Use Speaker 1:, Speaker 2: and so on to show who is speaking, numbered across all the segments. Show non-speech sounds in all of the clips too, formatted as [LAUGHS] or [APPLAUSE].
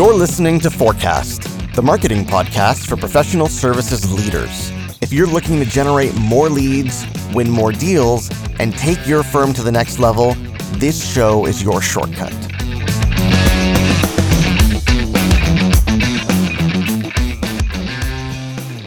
Speaker 1: You're listening to Forecast, the marketing podcast for professional services leaders. If you're looking to generate more leads, win more deals, and take your firm to the next level, this show is your shortcut.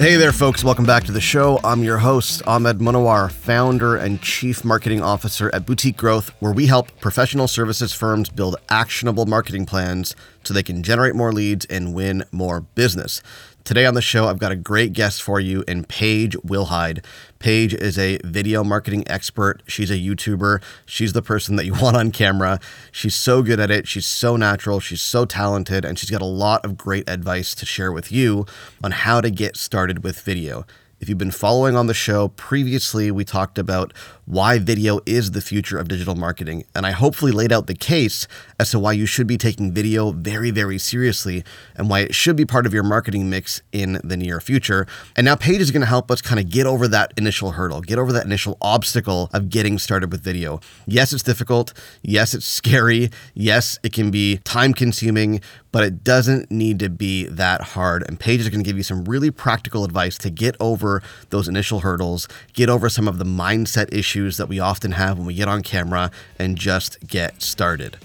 Speaker 1: Hey there, folks. Welcome back to the show. I'm your host, Ahmed Munawar, founder and chief marketing officer at Boutique Growth, where we help professional services firms build actionable marketing plans so they can generate more leads and win more business. Today on the show, I've got a great guest for you in Paige Wilhide. Paige is a video marketing expert. She's a YouTuber. She's the person that you [LAUGHS] want on camera. She's so good at it. She's so natural. She's so talented. And she's got a lot of great advice to share with you on how to get started with video. If you've been following on the show, previously we talked about why video is the future of digital marketing, and I hopefully laid out the case as to why you should be taking video very, very seriously and why it should be part of your marketing mix in the near future. And now Paige is going to help us kind of get over that initial hurdle, get over that initial obstacle of getting started with video. Yes, it's difficult. Yes, it's scary. Yes, it can be time consuming, but it doesn't need to be that hard. And Paige is going to give you some really practical advice to get over those initial hurdles, get over some of the mindset issues that we often have when we get on camera, and just get started.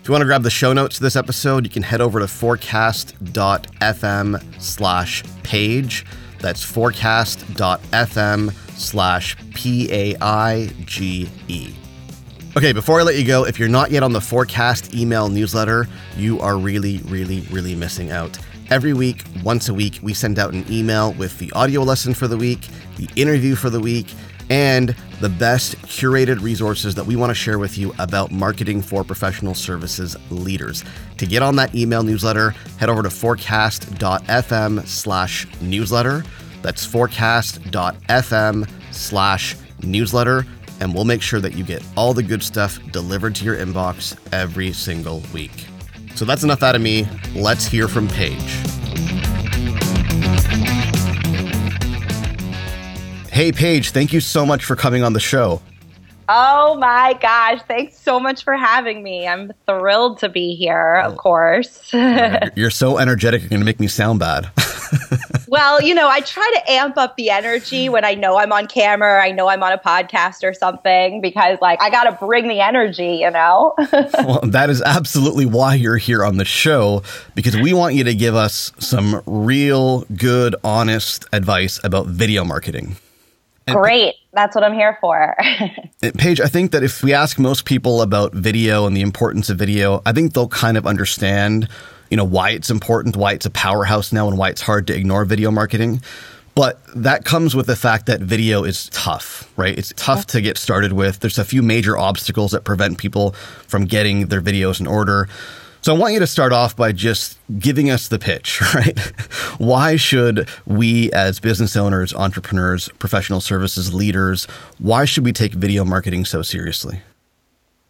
Speaker 1: If you want to grab the show notes to this episode, you can head over to forecast.fm slash paige. That's forecast.fm slash P A I G E. Okay, before I let you go, if you're not yet on the Forecast email newsletter, you are really, really, really missing out. Every week, once a week, we send out an email with the audio lesson for the week, the interview for the week, and the best curated resources that we want to share with you about marketing for professional services leaders. To get on that email newsletter, head over to forecast.fm slash newsletter. That's forecast.fm slash newsletter and we'll make sure that you get all the good stuff delivered to your inbox every single week. So that's enough out of me. Let's hear from Paige. Hey, Paige, thank you so much for coming on the show.
Speaker 2: Oh my gosh. Thanks so much for having me. I'm thrilled to be here, of oh. course.
Speaker 1: Oh [LAUGHS] you're so energetic, you're going to make me sound bad. [LAUGHS]
Speaker 2: well, you know, I try to amp up the energy when I know I'm on camera, I know I'm on a podcast or something, because like I got to bring the energy, you know? [LAUGHS]
Speaker 1: well, that is absolutely why you're here on the show, because we want you to give us some real, good, honest advice about video marketing.
Speaker 2: And Great. That's what I'm here for. [LAUGHS]
Speaker 1: Paige, I think that if we ask most people about video and the importance of video, I think they'll kind of understand, you know, why it's important, why it's a powerhouse now, and why it's hard to ignore video marketing. But that comes with the fact that video is tough, right? It's tough to get started with. There's a few major obstacles that prevent people from getting their videos in order. So I want you to start off by just giving us the pitch, [LAUGHS] right? Why should we as business owners, entrepreneurs, professional services leaders, why should we take video marketing so seriously?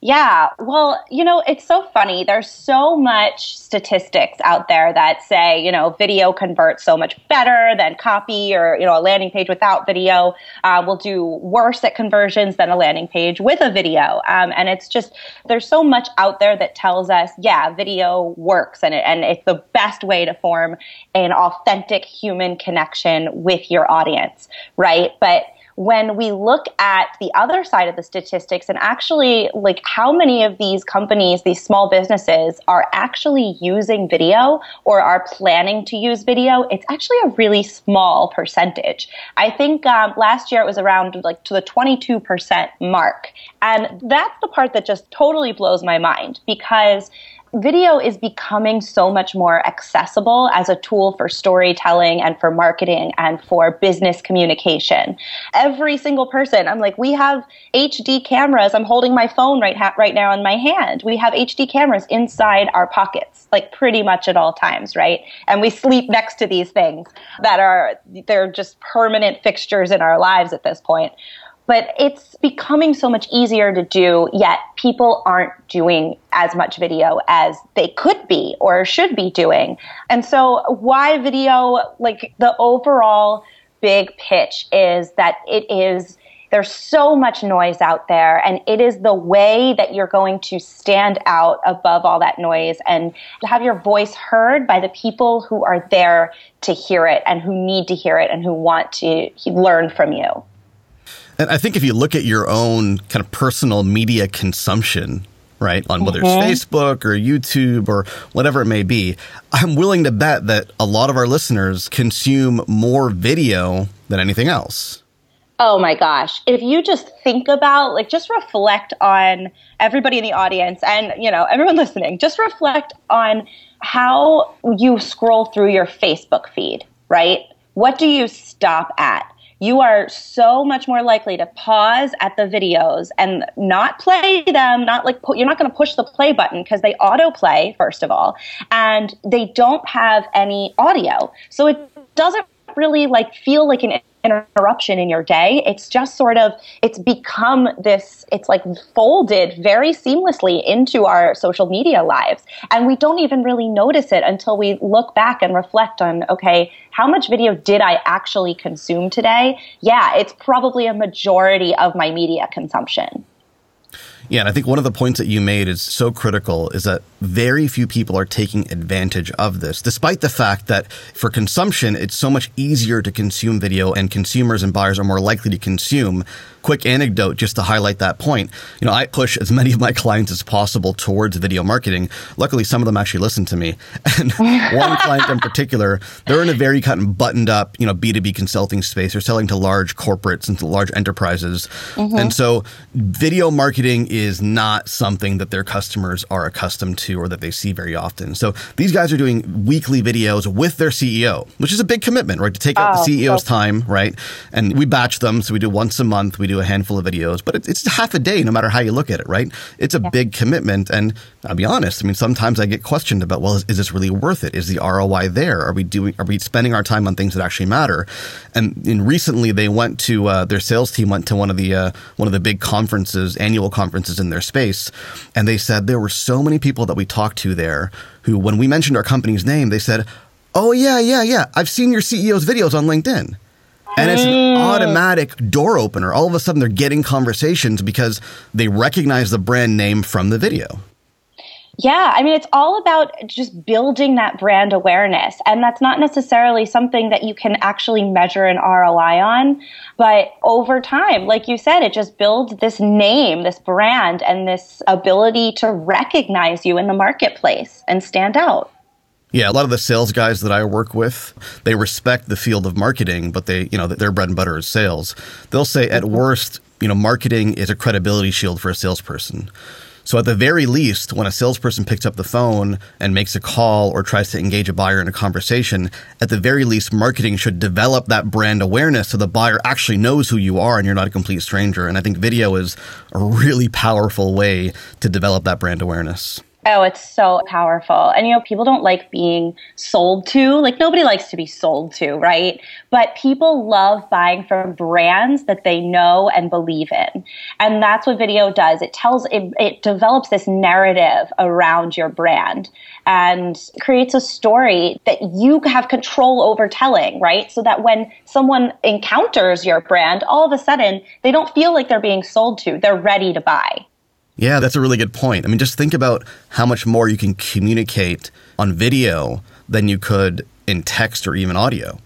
Speaker 2: Yeah, well, you know, it's so funny. There's so much statistics out there that say, you know, video converts so much better than copy or, you know, a landing page without video uh, will do worse at conversions than a landing page with a video. Um, and it's just, there's so much out there that tells us, yeah, video works and, it, and it's the best way to form an authentic human connection with your audience, right? But when we look at the other side of the statistics and actually like how many of these companies, these small businesses are actually using video or are planning to use video, it's actually a really small percentage. I think um, last year it was around like to the 22% mark. And that's the part that just totally blows my mind because video is becoming so much more accessible as a tool for storytelling and for marketing and for business communication. Every single person, I'm like, we have HD cameras. I'm holding my phone right ha- right now in my hand. We have HD cameras inside our pockets, like pretty much at all times, right? And we sleep next to these things that are they're just permanent fixtures in our lives at this point but it's becoming so much easier to do, yet people aren't doing as much video as they could be or should be doing. And so, why video? Like, the overall big pitch is that it is There's so much noise out there, and it is the way that you're going to stand out above all that noise and have your voice heard by the people who are there to hear it and who need to hear it and who want to learn from you.
Speaker 1: And I think if you look at your own kind of personal media consumption, right, on whether mm-hmm. it's Facebook or YouTube or whatever it may be, I'm willing to bet that a lot of our listeners consume more video than anything else.
Speaker 2: Oh my gosh. If you just think about, like, just reflect on everybody in the audience and, you know, everyone listening, just reflect on how you scroll through your Facebook feed, right? What do you stop at? You are so much more likely to pause at the videos and not play them not like you're not going to push the play button because they autoplay first of all and they don't have any audio. So it doesn't really like feel like an interruption in your day. It's just sort of it's become this it's like folded very seamlessly into our social media lives and we don't even really notice it until we look back and reflect on okay, how much video did I actually consume today? Yeah, it's probably a majority of my media consumption.
Speaker 1: Yeah, and I think one of the points that you made is so critical is that very few people are taking advantage of this, despite the fact that for consumption, it's so much easier to consume video and consumers and buyers are more likely to consume quick anecdote just to highlight that point. You know, I push as many of my clients as possible towards video marketing. Luckily, some of them actually listen to me. [LAUGHS] And [LAUGHS] one client in particular, they're in a very kind of buttoned up, you know, B2B consulting space. They're selling to large corporates and to large enterprises. Mm-hmm. And so video marketing is not something that their customers are accustomed to or that they see very often. So these guys are doing weekly videos with their CEO, which is a big commitment, right? To take out oh, the CEO's so- time, right? And we batch them. So we do once a month. We do a handful of videos, but it's, it's half a day no matter how you look at it, right? It's a yeah. big commitment. And I'll be honest, I mean, sometimes I get questioned about, well, is, is, this really worth it? Is the ROI there? Are we doing, are we spending our time on things that actually matter? And in recently they went to, uh, their sales team went to one of the, uh, one of the big conferences, annual conferences in their space. And they said there were so many people that we talked to there who, when we mentioned our company's name, they said, Oh, yeah, yeah, yeah. I've seen your CEO's videos on LinkedIn. And it's an mm. automatic door opener. All of a sudden, they're getting conversations because they recognize the brand name from the video.
Speaker 2: Yeah, I mean, it's all about just building that brand awareness. And that's not necessarily something that you can actually measure an ROI on. But over time, like you said, it just builds this name, this brand, and this ability to recognize you in the marketplace and stand out.
Speaker 1: Yeah, a lot of the sales guys that I work with, they respect the field of marketing, but they, you know, their bread and butter is sales. They'll say at mm-hmm. worst, you know, marketing is a credibility shield for a salesperson. So at the very least, when a salesperson picks up the phone and makes a call or tries to engage a buyer in a conversation, at the very least, marketing should develop that brand awareness so the buyer actually knows who you are and you're not a complete stranger. And I think video is a really powerful way to develop that brand awareness.
Speaker 2: Oh, it's so powerful. And you know, people don't like being sold to. Like nobody likes to be sold to, right? But people love buying from brands that they know and believe in. And that's what video does. It tells it, it develops this narrative around your brand and creates a story that you have control over telling, right? So that when someone encounters your brand, all of a sudden they don't feel like they're being sold to. They're ready to buy.
Speaker 1: Yeah, that's a really good point. I mean, just think about how much more you can communicate on video than you could in text or even audio.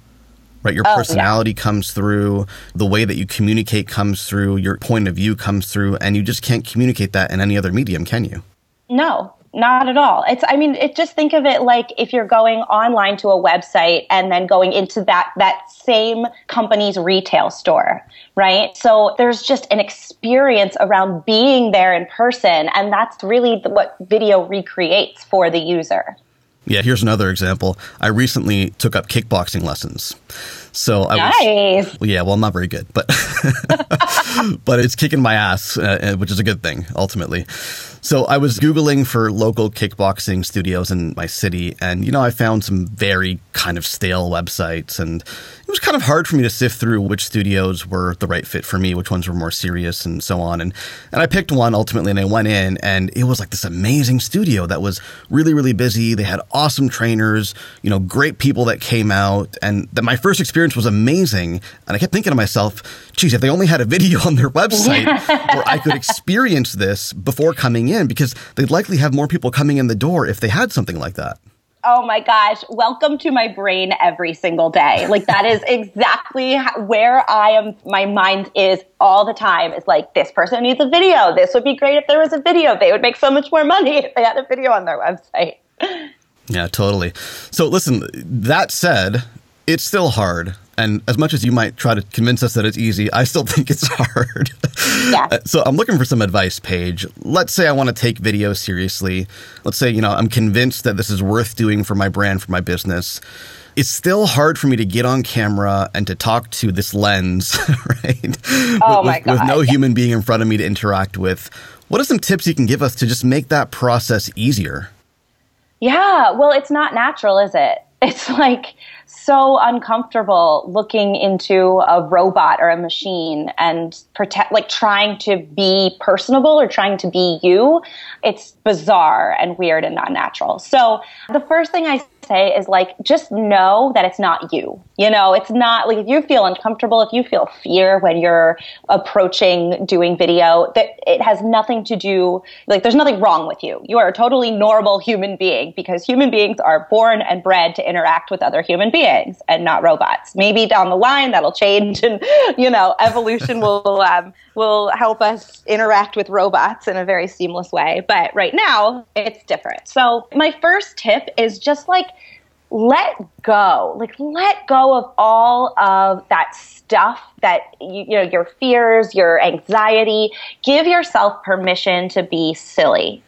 Speaker 1: Right? Your oh, personality yeah. comes through, the way that you communicate comes through, your point of view comes through, and you just can't communicate that in any other medium, can you?
Speaker 2: No, not at all. It's I mean, it just think of it like if you're going online to a website and then going into that that same company's retail store, right? So there's just an experience around being there in person and that's really what video recreates for the user.
Speaker 1: Yeah, here's another example. I recently took up kickboxing lessons. So I
Speaker 2: nice.
Speaker 1: was, yeah, well, I'm not very good, but [LAUGHS] but it's kicking my ass, uh, which is a good thing ultimately. So I was Googling for local kickboxing studios in my city, and you know, I found some very kind of stale websites, and was kind of hard for me to sift through which studios were the right fit for me, which ones were more serious and so on. And and I picked one ultimately and I went in and it was like this amazing studio that was really, really busy. They had awesome trainers, you know, great people that came out and that my first experience was amazing. And I kept thinking to myself, geez, if they only had a video [LAUGHS] on their website [LAUGHS] where I could experience this before coming in, because they'd likely have more people coming in the door if they had something like that.
Speaker 2: Oh my gosh, welcome to my brain every single day. Like that is exactly where I am my mind is all the time. Is like this person needs a video. This would be great if there was a video. They would make so much more money [LAUGHS] if they had a video on their website.
Speaker 1: Yeah, totally. So listen, that said, it's still hard. And as much as you might try to convince us that it's easy, I still [LAUGHS] think it's hard. Yeah. Uh, so I'm looking for some advice, Paige. Let's say I want to take video seriously. Let's say, you know, I'm convinced that this is worth doing for my brand, for my business. It's still hard for me to get on camera and to talk to this lens, [LAUGHS] right?
Speaker 2: Oh
Speaker 1: with,
Speaker 2: my God.
Speaker 1: With no human being in front of me to interact with. What are some tips you can give us to just make that process easier?
Speaker 2: Yeah, well, it's not natural, is it? [LAUGHS] It's like so uncomfortable looking into a robot or a machine and protect, like trying to be personable or trying to be you. It's bizarre and weird and not natural. So the first thing I say is like, just know that it's not you. You know, it's not like if you feel uncomfortable, if you feel fear when you're approaching doing video, that it has nothing to do, like there's nothing wrong with you. You are a totally normal human being because human beings are born and bred to interact with other human beings and not robots. Maybe down the line that'll change and, you know, evolution [LAUGHS] will, um, will help us interact with robots in a very seamless way. But right now it's different. So my first tip is just like, let go like let go of all of that stuff that you, you, know your fears your anxiety give yourself permission to be silly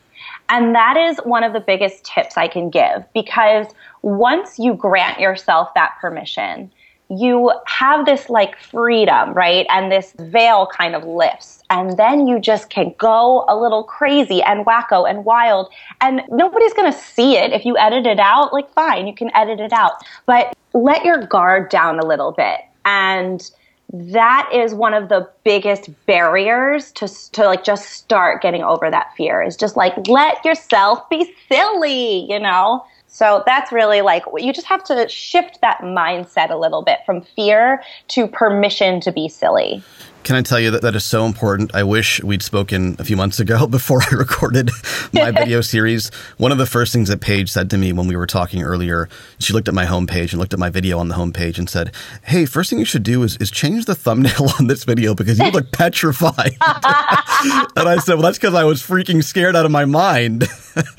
Speaker 2: and that is one of the biggest tips i can give because once you grant yourself that permission you have this like freedom, right? And this veil kind of lifts. And then you just can go a little crazy and wacko and wild. And nobody's going to see it. If you edit it out, like fine, you can edit it out. But let your guard down a little bit. And that is one of the biggest barriers to, to like just start getting over that fear is just like let yourself be silly, you know? So that's really like you just have to shift that mindset a little bit from fear to permission to be silly.
Speaker 1: Can I tell you that that is so important? I wish we'd spoken a few months ago [LAUGHS] before I recorded my video [LAUGHS] series. One of the first things that Paige said to me when we were talking earlier, she looked at my homepage and looked at my video on the homepage and said, Hey, first thing you should do is, is change the thumbnail [LAUGHS] on this video because you look petrified. and I said, Well, that's because I was freaking scared out of my mind.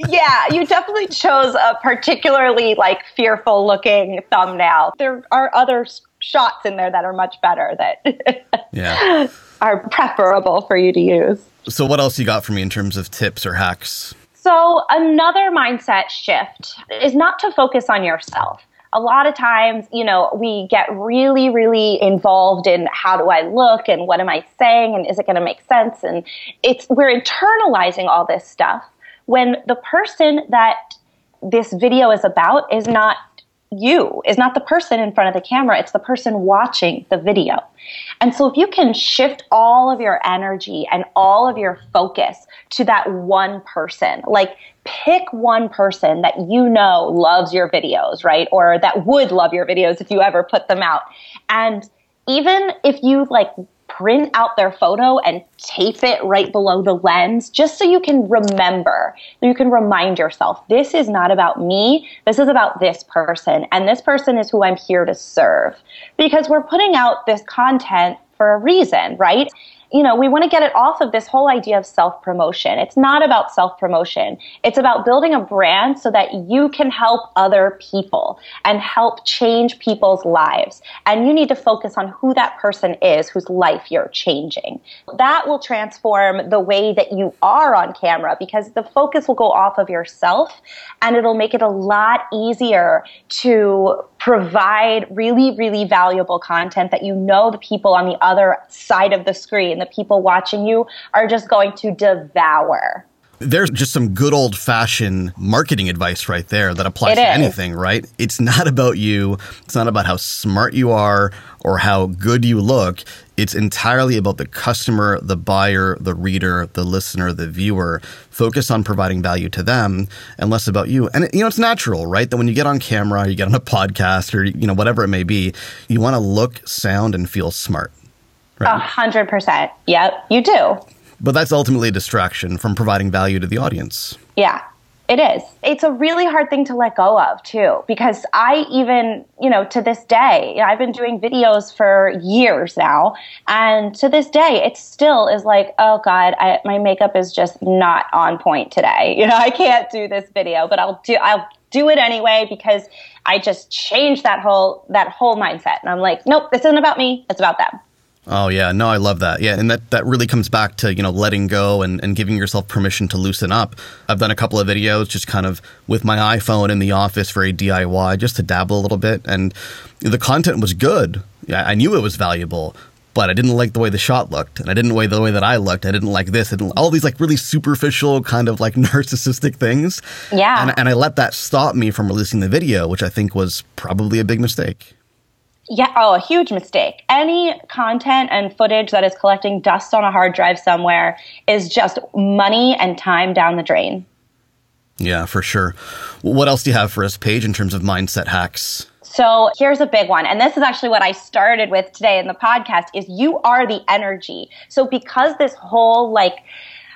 Speaker 2: yeah, you definitely chose a particularly like fearful looking thumbnail. There are other shots in there that are much better that [LAUGHS] yeah. are preferable for you to use.
Speaker 1: So what else you got for me in terms of tips or hacks?
Speaker 2: So another mindset shift is not to focus on yourself. A lot of times, you know, we get really, really involved in how do I look and what am I saying and is it going to make sense? And it's, we're internalizing all this stuff when the person that this video is about is not you, is not the person in front of the camera, it's the person watching the video. And so if you can shift all of your energy and all of your focus to that one person, like pick one person that you know loves your videos, right? Or that would love your videos if you ever put them out. And even if you like print out their photo and tape it right below the lens just so you can remember, you can remind yourself, this is not about me. This is about this person. And this person is who I'm here to serve. Because we're putting out this content for a reason, right? You know, we want to get it off of this whole idea of self promotion. It's not about self promotion. It's about building a brand so that you can help other people and help change people's lives. And you need to focus on who that person is whose life you're changing. That will transform the way that you are on camera because the focus will go off of yourself and it'll make it a lot easier to provide really, really valuable content that you know the people on the other side of the screen, the people watching you, are just going to devour.
Speaker 1: There's just some good old fashioned marketing advice right there that applies
Speaker 2: It
Speaker 1: to
Speaker 2: is.
Speaker 1: anything, right? It's not about you. It's not about how smart you are or how good you look. It's entirely about the customer, the buyer, the reader, the listener, the viewer. Focus on providing value to them and less about you. And you know, it's natural, right? That when you get on camera, you get on a [LAUGHS] podcast or you know whatever it may be, you want to look, sound and feel smart.
Speaker 2: A hundred percent. Yep, you do.
Speaker 1: But that's ultimately a distraction from providing value to the audience.
Speaker 2: Yeah, it is. It's a really hard thing to let go of, too, because I even, you know, to this day, I've been doing videos for years now. And to this day, it still is like, oh God, I, my makeup is just not on point today. [LAUGHS] You know, I can't do this video, but I'll do, I'll do it anyway because I just changed that whole, that whole mindset. And I'm like, nope, this isn't about me. It's about them.
Speaker 1: Oh yeah, no, I love that. Yeah, and that that really comes back to you know letting go and, and giving yourself permission to loosen up. I've done a couple of videos just kind of with my iPhone in the office, very DIY, just to dabble a little bit, and the content was good. I knew it was valuable, but I didn't like the way the shot looked, and I didn't like the way that I looked. I didn't like this, and all these like really superficial kind of like [LAUGHS] narcissistic things.
Speaker 2: Yeah.
Speaker 1: and, and I let that stop me from releasing the video, which I think was probably a big mistake.
Speaker 2: Yeah, oh, a huge mistake. Any content and footage that is collecting dust on a hard drive somewhere is just money and time down the drain.
Speaker 1: Yeah, for sure. What else do you have for us, Paige, in terms of mindset hacks?
Speaker 2: So here's a big one. And this is actually what I started with today in the podcast is you are the energy. So because this whole like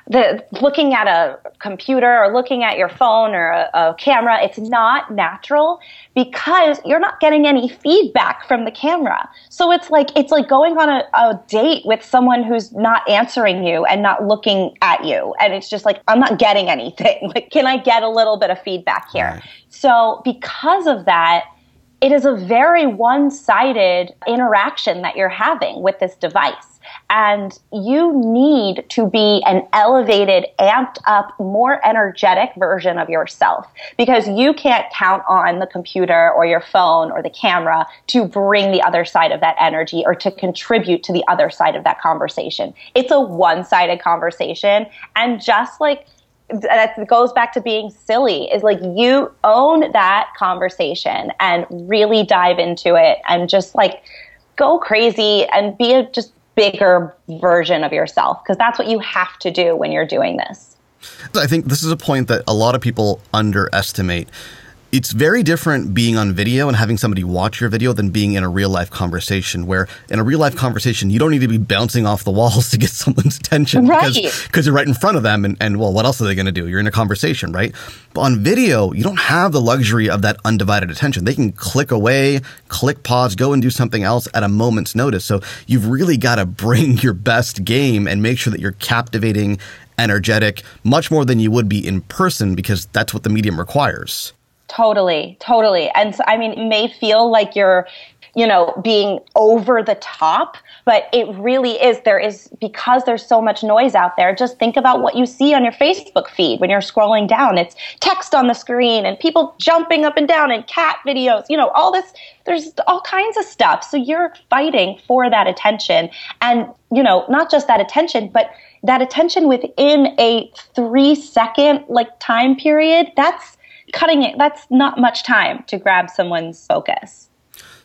Speaker 2: the looking at a computer or looking at your phone or a, a camera, it's not natural because you're not getting any feedback from the camera. So it's like it's like going on a, a date with someone who's not answering you and not looking at you. And it's just like, I'm not getting anything. [LAUGHS] Like, can I get a little bit of feedback here?
Speaker 1: Right.
Speaker 2: So because of that, it is a very one sided interaction that you're having with this device. And you need to be an elevated, amped up, more energetic version of yourself because you can't count on the computer or your phone or the camera to bring the other side of that energy or to contribute to the other side of that conversation. It's a one sided conversation. And just like that goes back to being silly is like you own that conversation and really dive into it and just like go crazy and be a just bigger version of yourself because that's what you have to do when you're doing this.
Speaker 1: I think this is a point that a lot of people underestimate. It's very different being on video and having somebody watch your video than being in a real life conversation. Where in a real life conversation, you don't need to be bouncing off the walls [LAUGHS] to get someone's attention
Speaker 2: Right.
Speaker 1: because because you're right in front of them. And, and well, what else are they going to do? You're in a conversation, right? But on video, you don't have the luxury of that undivided attention. They can click away, click pause, go and do something else at a moment's notice. So you've really got to bring your best game and make sure that you're captivating, energetic, much more than you would be in person because that's what the medium requires.
Speaker 2: Totally, totally. And so, I mean, it may feel like you're, you know, being over the top, but it really is. There is, because there's so much noise out there, just think about what you see on your Facebook feed when you're scrolling down. It's text on the screen and people jumping up and down and cat videos, you know, all this, there's all kinds of stuff. So you're fighting for that attention. And, you know, not just that attention, but that attention within a three second like time period. That's, cutting it that's not much time to grab someone's focus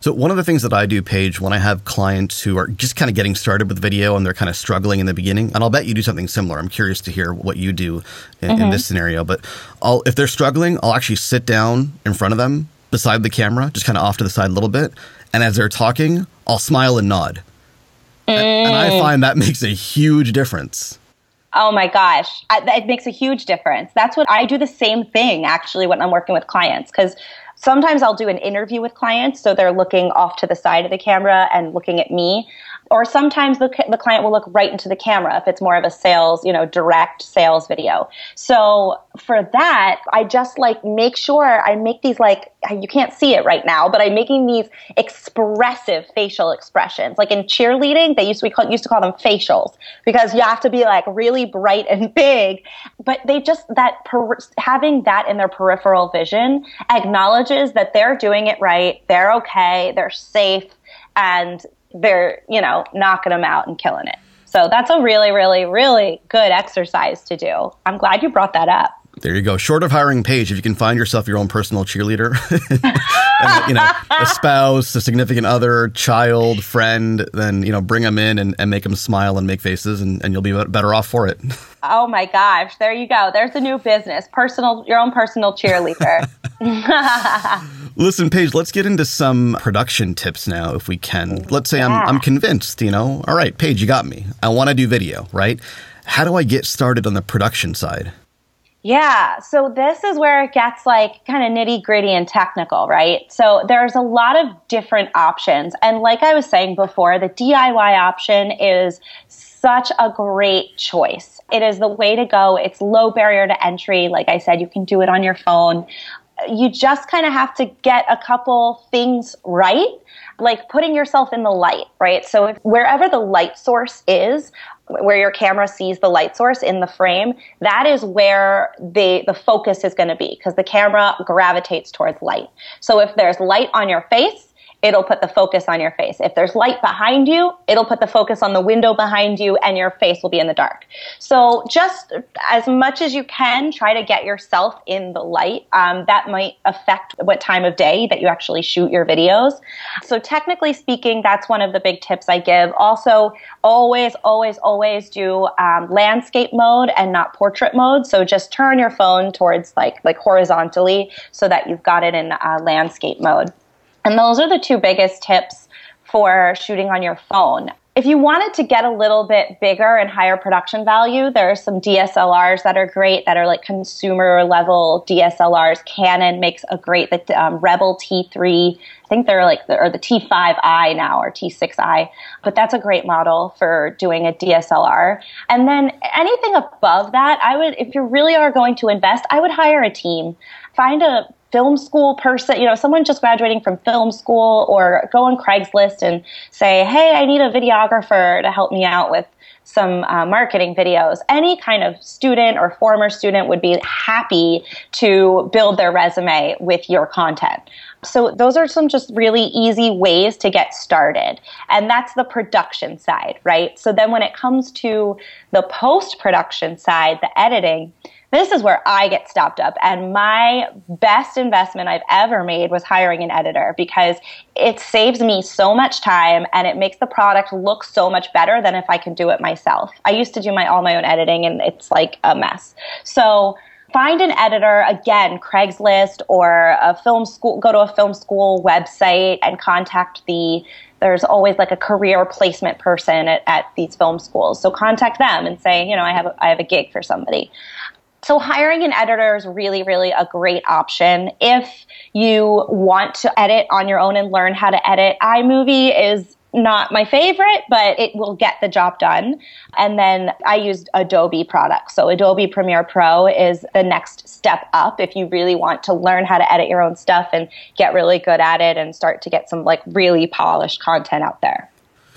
Speaker 1: So one of the things that I do, Paige, when I have clients who are just kind of getting started with video and they're kind of struggling in the beginning, and I'll bet you do something similar. I'm curious to hear what you do in, in mm-hmm. this scenario. But I'll, if they're struggling, I'll actually sit down in front of them beside the camera, just kind of off to the side a little bit, and as they're talking, I'll smile and nod. And, and I mm. find that [LAUGHS] makes a huge difference.
Speaker 2: Oh my gosh. I, it makes a huge difference. That's what i do the same thing actually when i'm working with clients because sometimes i'll do an interview with clients so they're looking off to the side of the camera and looking at me or sometimes the, the client will look right into the camera if it's more of a sales you know direct sales video. So for that i just like make sure i make these like you can't see it right now but i'm making these expressive facial expressions. Like in cheerleading they used to, we call, used to call them facials because you have to be like really bright and [LAUGHS] big. But they just that per, having that in their peripheral vision acknowledges that they're doing it right they're okay they're safe and they're you know knocking them out and killing it So that's a really, really, really good exercise to do. I'm glad you brought that up.
Speaker 1: There you go. Short of hiring Paige, if you can find yourself your own personal cheerleader, [LAUGHS] and, you know, a spouse, a significant other, child, friend, then you know, bring them in and, and make them smile and make faces, and, and you'll be better off for it. [LAUGHS]
Speaker 2: Oh my gosh! There you go. There's a new business. Personal, your own personal cheerleader. [LAUGHS]
Speaker 1: Listen, Paige, let's get into some production tips now, if we can. Let's say yeah. I'm I'm convinced. You know, all right, Paige, you got me. I want to do video, right? How do I get started on the production side?
Speaker 2: Yeah, so this is where it gets like kind of nitty gritty and technical, right? So there's a lot of different options. And like I was saying before, the DIY option is such a great choice. It is the way to go. It's low barrier to entry. Like I said, you can do it on your phone. You just kind of have to get a couple things right like putting yourself in the light, right? So if, wherever the light source is, where your camera sees the light source in the frame, that is where the, the focus is going to be because the camera gravitates towards light. So if there's light on your face, it'll put the focus on your face. If there's light behind you, it'll put the focus on the window behind you and your face will be in the dark. So just as much as you can, try to get yourself in the light. Um, that might affect what time of day that you actually shoot your videos. So technically speaking, that's one of the big tips I give. Also, always, always, always do um, landscape mode and not portrait mode. So just turn your phone towards like, like horizontally so that you've got it in uh, landscape mode. And those are the two biggest tips for shooting on your phone. If you wanted to get a little bit bigger and higher production value, there are some DSLRs that are great that are like consumer level DSLRs. Canon makes a great, the um, Rebel T3, I think they're like, the, or the T5i now or T6i, but that's a great model for doing a DSLR. And then anything above that, I would, if you really are going to invest, I would hire a team. Find a film school person, you know, someone just graduating from film school or go on Craigslist and say, hey, I need a videographer to help me out with some uh, marketing videos. Any kind of student or former student would be happy to build their resume with your content. So those are some just really easy ways to get started. And that's the production side, right? So then when it comes to the post production side, the editing, this is where I get stopped up. And my best investment I've ever made was hiring an editor because it saves me so much time and it makes the product look so much better than if I can do it myself. I used to do my all my own editing and it's like a mess. So find an editor again craigslist or a film school go to a film school website and contact the there's always like a career placement person at, at these film schools so contact them and say you know i have a, i have a gig for somebody so hiring an editor is really, really a great option. If you want to edit on your own and learn how to edit, iMovie is not my favorite, but it will get the job done. And then I used Adobe products. So Adobe Premiere Pro is the next step up if you really want to learn how to edit your own stuff and get really good at it and start to get some like really polished content out there.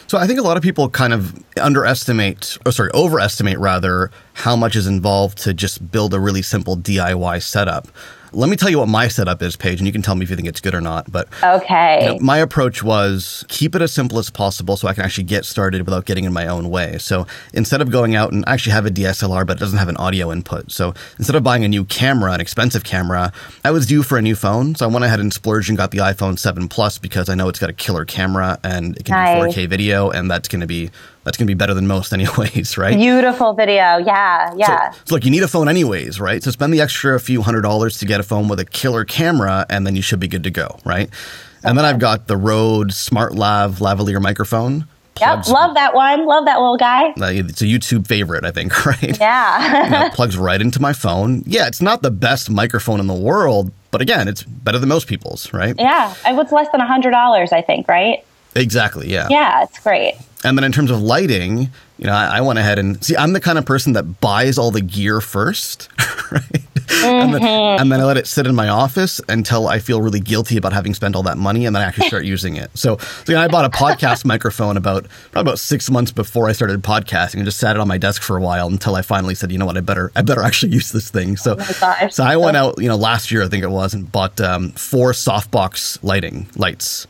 Speaker 1: So I think a lot of people kind of underestimate, or sorry, overestimate rather, how much is involved to just build a really simple DIY setup. Let me tell you what my setup is, Paige, and you can tell me if you think it's good or not. But
Speaker 2: okay,
Speaker 1: you know, my approach was keep it as simple as possible so I can actually get started without getting in my own way. So instead of going out and I actually have a DSLR, but it doesn't have an audio input. So instead of buying a new camera, an expensive camera, I was due for a new phone. So I went ahead and splurged and got the iPhone 7 Plus because I know it's got a killer camera and it can nice. do 4K video, and that's going to be that's going to be better than most [LAUGHS] anyways, right?
Speaker 2: Beautiful video. Yeah. Yeah.
Speaker 1: So, so, look, you need a phone anyways, right? So spend the extra few hundred dollars to get a phone with a killer camera and then you should be good to go, right? Okay. And then I've got the Rode Smart Lav lavalier microphone.
Speaker 2: Plugs, yep, love that one. Love that little guy.
Speaker 1: It's a YouTube favorite, I think, [LAUGHS] right?
Speaker 2: Yeah.
Speaker 1: you know, [LAUGHS] plugs right into my phone. Yeah, it's not the best microphone in the world, but again, it's better than most people's, right?
Speaker 2: Yeah, and what's less than a hundred dollars, I think, right?
Speaker 1: Exactly. Yeah.
Speaker 2: Yeah, it's great.
Speaker 1: And then in terms of lighting, you know, I, I, went ahead and see. I'm the kind of person that buys all the gear first, [LAUGHS] right? Mm-hmm. And, then, mm-hmm. and, then, I let it sit in my office until I feel really guilty about having spent all that money, and then I actually start using it. So, so you know, I bought a podcast [LAUGHS] microphone about probably about six months before I started podcasting, and just sat it on my desk for a while until I finally said, you know what, I better I better actually use this thing. So, oh so I went out, you know, last year I think it was, and bought um, four softbox lighting lights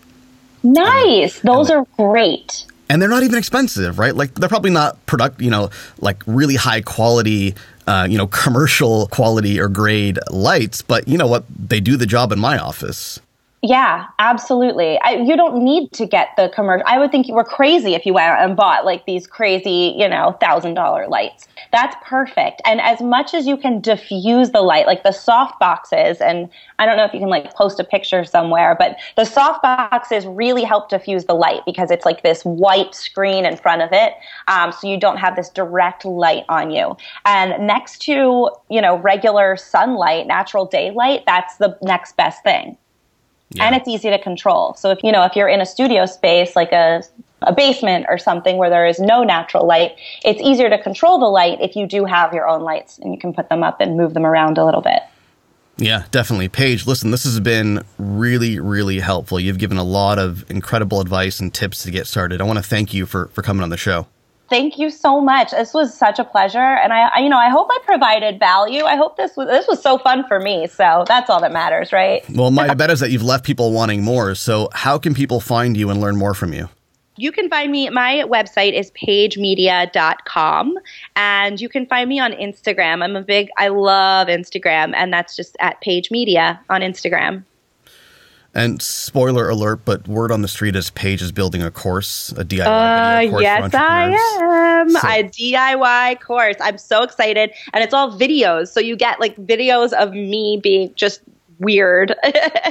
Speaker 2: Nice. Those are great.
Speaker 1: And they're not even expensive, right? Like they're probably not product, you know, like really high quality, uh, you know, commercial quality or grade lights, but you know what? They do the job in my office.
Speaker 2: Yeah, absolutely. I, you don't need to get the commercial. I would think you were crazy if you went and bought like these crazy, you know, thousand dollar lights. That's perfect. And as much as you can diffuse the light, like the soft boxes, and I don't know if you can like post a picture somewhere, but the soft boxes really help diffuse the light because it's like this white screen in front of it. Um, so you don't have this direct light on you. And next to, you know, regular sunlight, natural daylight, that's the next best thing. Yeah. And it's easy to control. So if you know if you're in a studio space like a a basement or something where there is no natural light, it's easier to control the light if you do have your own lights and you can put them up and move them around a little bit.
Speaker 1: Yeah, definitely. Paige, listen, this has been really, really helpful. You've given a lot of incredible advice and tips to get started. I want to thank you for, for coming on the show.
Speaker 2: Thank you so much. This was such a pleasure, and I, I, you know, I hope I provided value. I hope this was this was so fun for me. So that's all that matters, right?
Speaker 1: Well, my [LAUGHS] bet is that you've left people wanting more. So how can people find you and learn more from you?
Speaker 2: You can find me. My website is paigemedia.com, and you can find me on Instagram. I'm a big. I love Instagram, and that's just at Paige Media on Instagram.
Speaker 1: And spoiler alert, but word on the street is Paige is building a course, a DIY
Speaker 2: uh,
Speaker 1: video course.
Speaker 2: Yes, I am. So. A DIY course. I'm so excited. And it's all videos. So you get like videos of me being just weird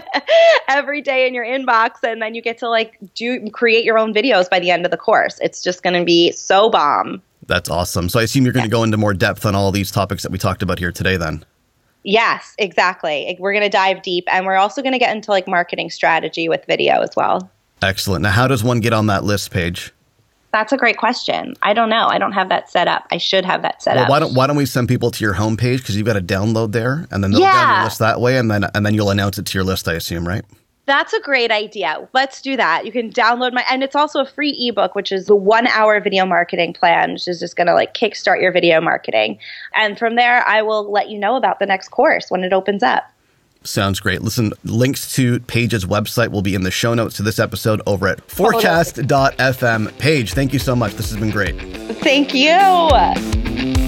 Speaker 2: [LAUGHS] every day in your inbox. And then you get to like do create your own videos by the end of the course. It's just going to be so bomb.
Speaker 1: That's awesome. So I assume you're going to yeah. go into more depth on all these topics that we talked about here today then.
Speaker 2: Yes, exactly. We're going to dive deep and we're also going to get into like marketing strategy with video as well.
Speaker 1: Excellent. Now, how does one get on that list page?
Speaker 2: That's a great question. I don't know. I don't have that set up. I should have that set
Speaker 1: well,
Speaker 2: up.
Speaker 1: Why don't Why don't we send people to your homepage because you've got a download there, and then they'll yeah. download list that way, and then and then you'll announce it to your list. I assume, right?
Speaker 2: That's a great idea. Let's do that. You can download my, and it's also a free ebook, which is the one hour video marketing plan, which is just going to like kickstart your video marketing. And from there, I will let you know about the next course when it opens up.
Speaker 1: Sounds great. Listen, links to Paige's website will be in the show notes to this episode over at oh, forecast.fm. Paige, thank you so much. This has been great.
Speaker 2: Thank you.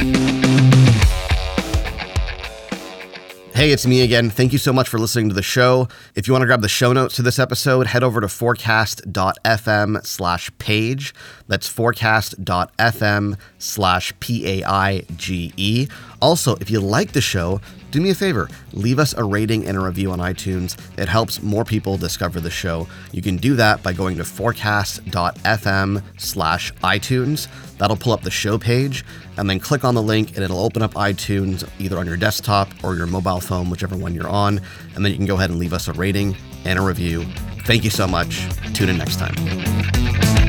Speaker 1: Hey, it's me again. Thank you so much for listening to the show. If you want to grab the show notes to this episode, head over to forecast.fm slash paige. That's forecast.fm slash P A I G E. Also, if you like the show, do me a favor, leave us a rating and a review on iTunes. It helps more people discover the show. You can do that by going to forecast.fm slash iTunes. That'll pull up the show page, and then click on the link, and it'll open up iTunes either on your desktop or your mobile phone, whichever one you're on. And then you can go ahead and leave us a rating and a review. Thank you so much. Tune in next time.